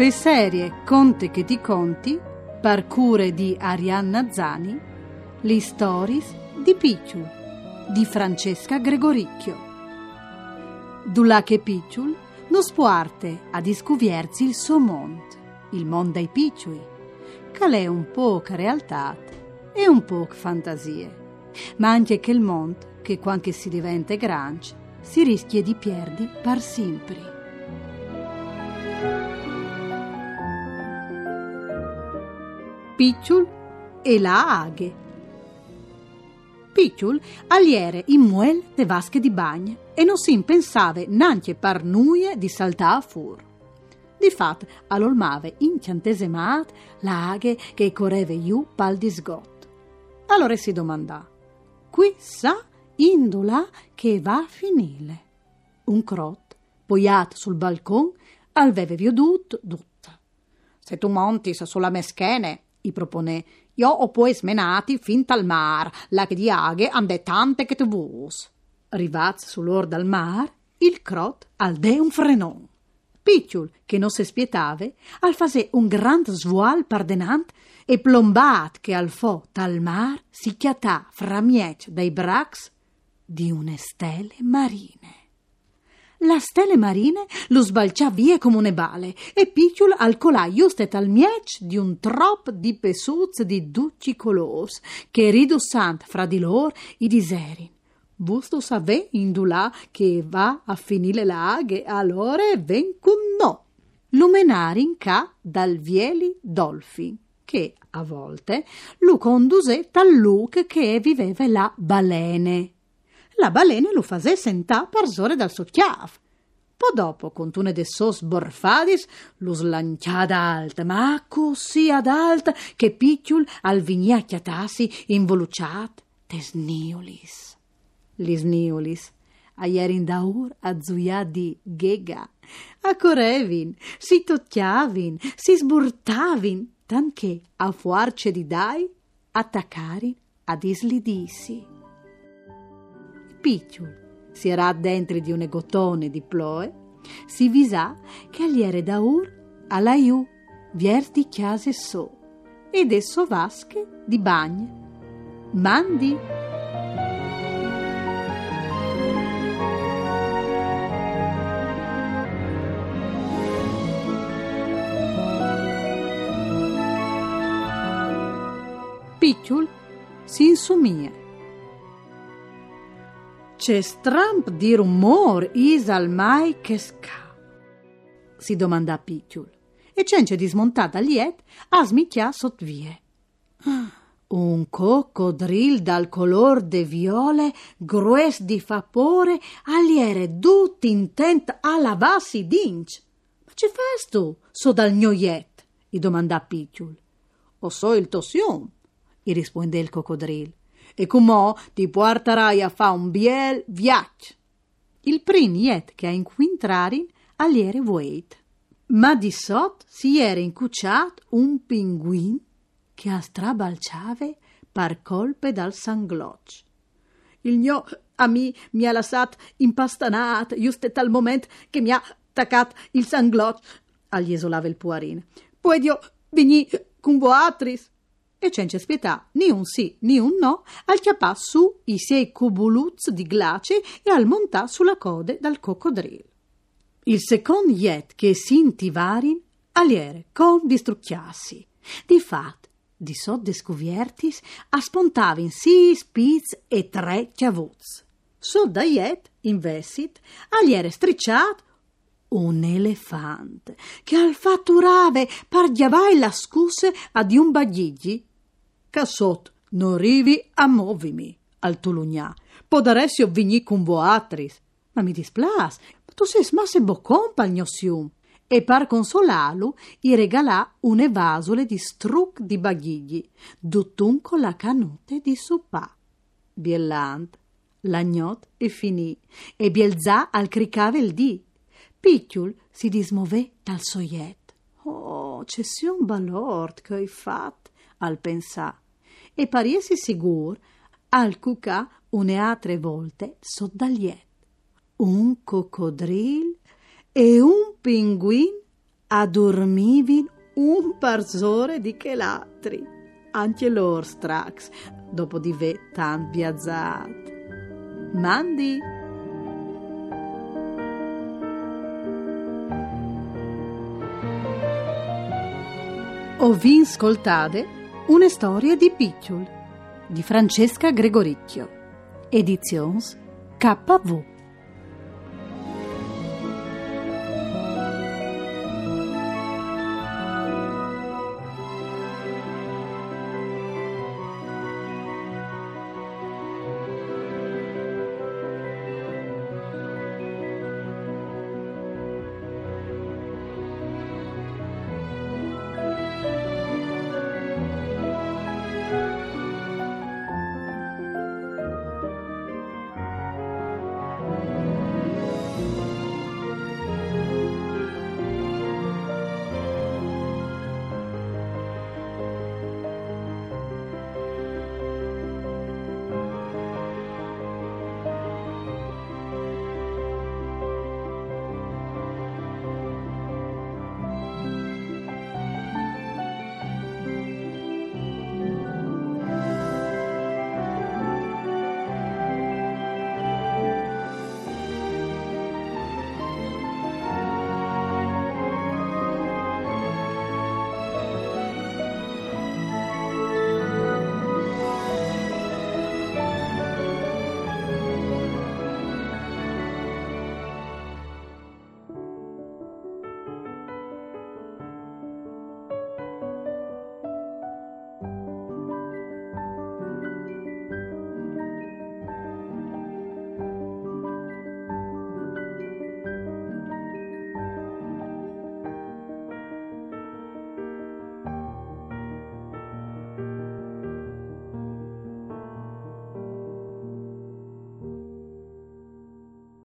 Per serie Conte che ti conti, parcure di Arianna Zani, le stories di Picciul di Francesca Gregoricchio. Dulla che Picciul non spuarte a discuviersi il suo mondo, il mondo dei picciui, che è un po' realtà e un po' fantasie, ma anche che il mondo che quando si diventa grande si rischia di perdi per sempre. Picciul e la aghe. Picciul aliere in muel de vasche di bagno e non si impensave neanche par nuie di saltare a fur. Di fat all'olmave inchantesemat la aghe che correve giù pal di sgot. Allora si domandà, qui sa indula che va a finire. Un crot, poiato sul balcon, aveva veduto tutta. Se tu monti sulla meschene, gli propone, io ho poi smenati fin tal mar, la che di aghe ande tante che te vus. Rivaz sull'or dal mar, il crot al de un frenon. Picciul, che non si spietave, al fase un grand svual pardenant e plombat che al fo tal mar si chiatà fra miec dai brax di une stelle marine. La stelle marine lo sbalcià via come un ebale e Picciul al colà justet al miec di un trop di pesuz di ducci colos che ridossant fra di lor i diserin. Vusto savè indulà che va a finire la aghe, allora ven con no. Lumenarin ca dal vieli dolfi, che a volte lo conduse tal luc che viveva la balene la balena lo fasè sentà per zore dal suo chiav. Po dopo, con tune de sos borfadis, lo slancià ad alta, ma così ad alta che picciul al vignia chiatasi involuciat de sniolis. Li sniolis, a ierin daur azzuia di ghega, a corevin, si tocchiavin, si sburtavin, tanché a fuarce di dai attaccarin ad islidisi. Picciul si era addentro di un egottone di ploe, si visà che agliere da ur alla iu vierti chiase so ed esso vasche di bagne. Mandi. Picciul si insumia c'è stramp di rumor is al mai che sca. Si domanda Picciul. E cence dismontata liet a smicchia sottvie. Un coccodril dal color de viole, grues di vapore, aliere tut intent a lavassi d'inc. Ma ce fas tu, so dal gnoiet? gli domanda Picciul. O so il tosion, gli risponde il coccodril e comò ti porterai a fa un biel viaggio. Il prin iet che a inquintrarin all'ere voit. Ma di sot si era incucciat un pinguin che a strabalciave par colpe dal sanglocci. Il mio ami mi ha lasciat impastanat giusto tal moment che mi ha taccat il sanglocci, agli esolava il puarin. Poi io vini con voatris e senza spietà né un sì né un no al chiappà su i sei cubuluz di glace e al montà sulla code dal coccodrillo. Il secondo jet che si intivarin aliere con distrucchiassi. Di fat, di sotto scuviertis, aspontavin si spiz e tre chiavuz. So da jet, investit, aliere stricciat un elefante che al fatturave par giavai la scusse ad un bagigli Cassot, non rivi a movimi, al tulugnà. Podaressio vigni cum voatris. Ma mi displas, tu sei smasse boccon pagnosium. E par consolalu i regalà une vasole di struc di baghigli, duttun con la canute di supà. Biellant, l'agnot e finì, e Bielzà al cricave il dì. Picciul si dismové dal soiet. Oh, c'è si un balord che hai fatto al pensà e pariesi sigur al cucà une altre volte soddaliet. Un coccodril e un pinguin addormivin un parzore di che l'altri, anche loro strax, dopo di ve tant viazzat. Mandi! Ho vi ascoltate una storia di Picciul di Francesca Gregoricchio, edizions KV.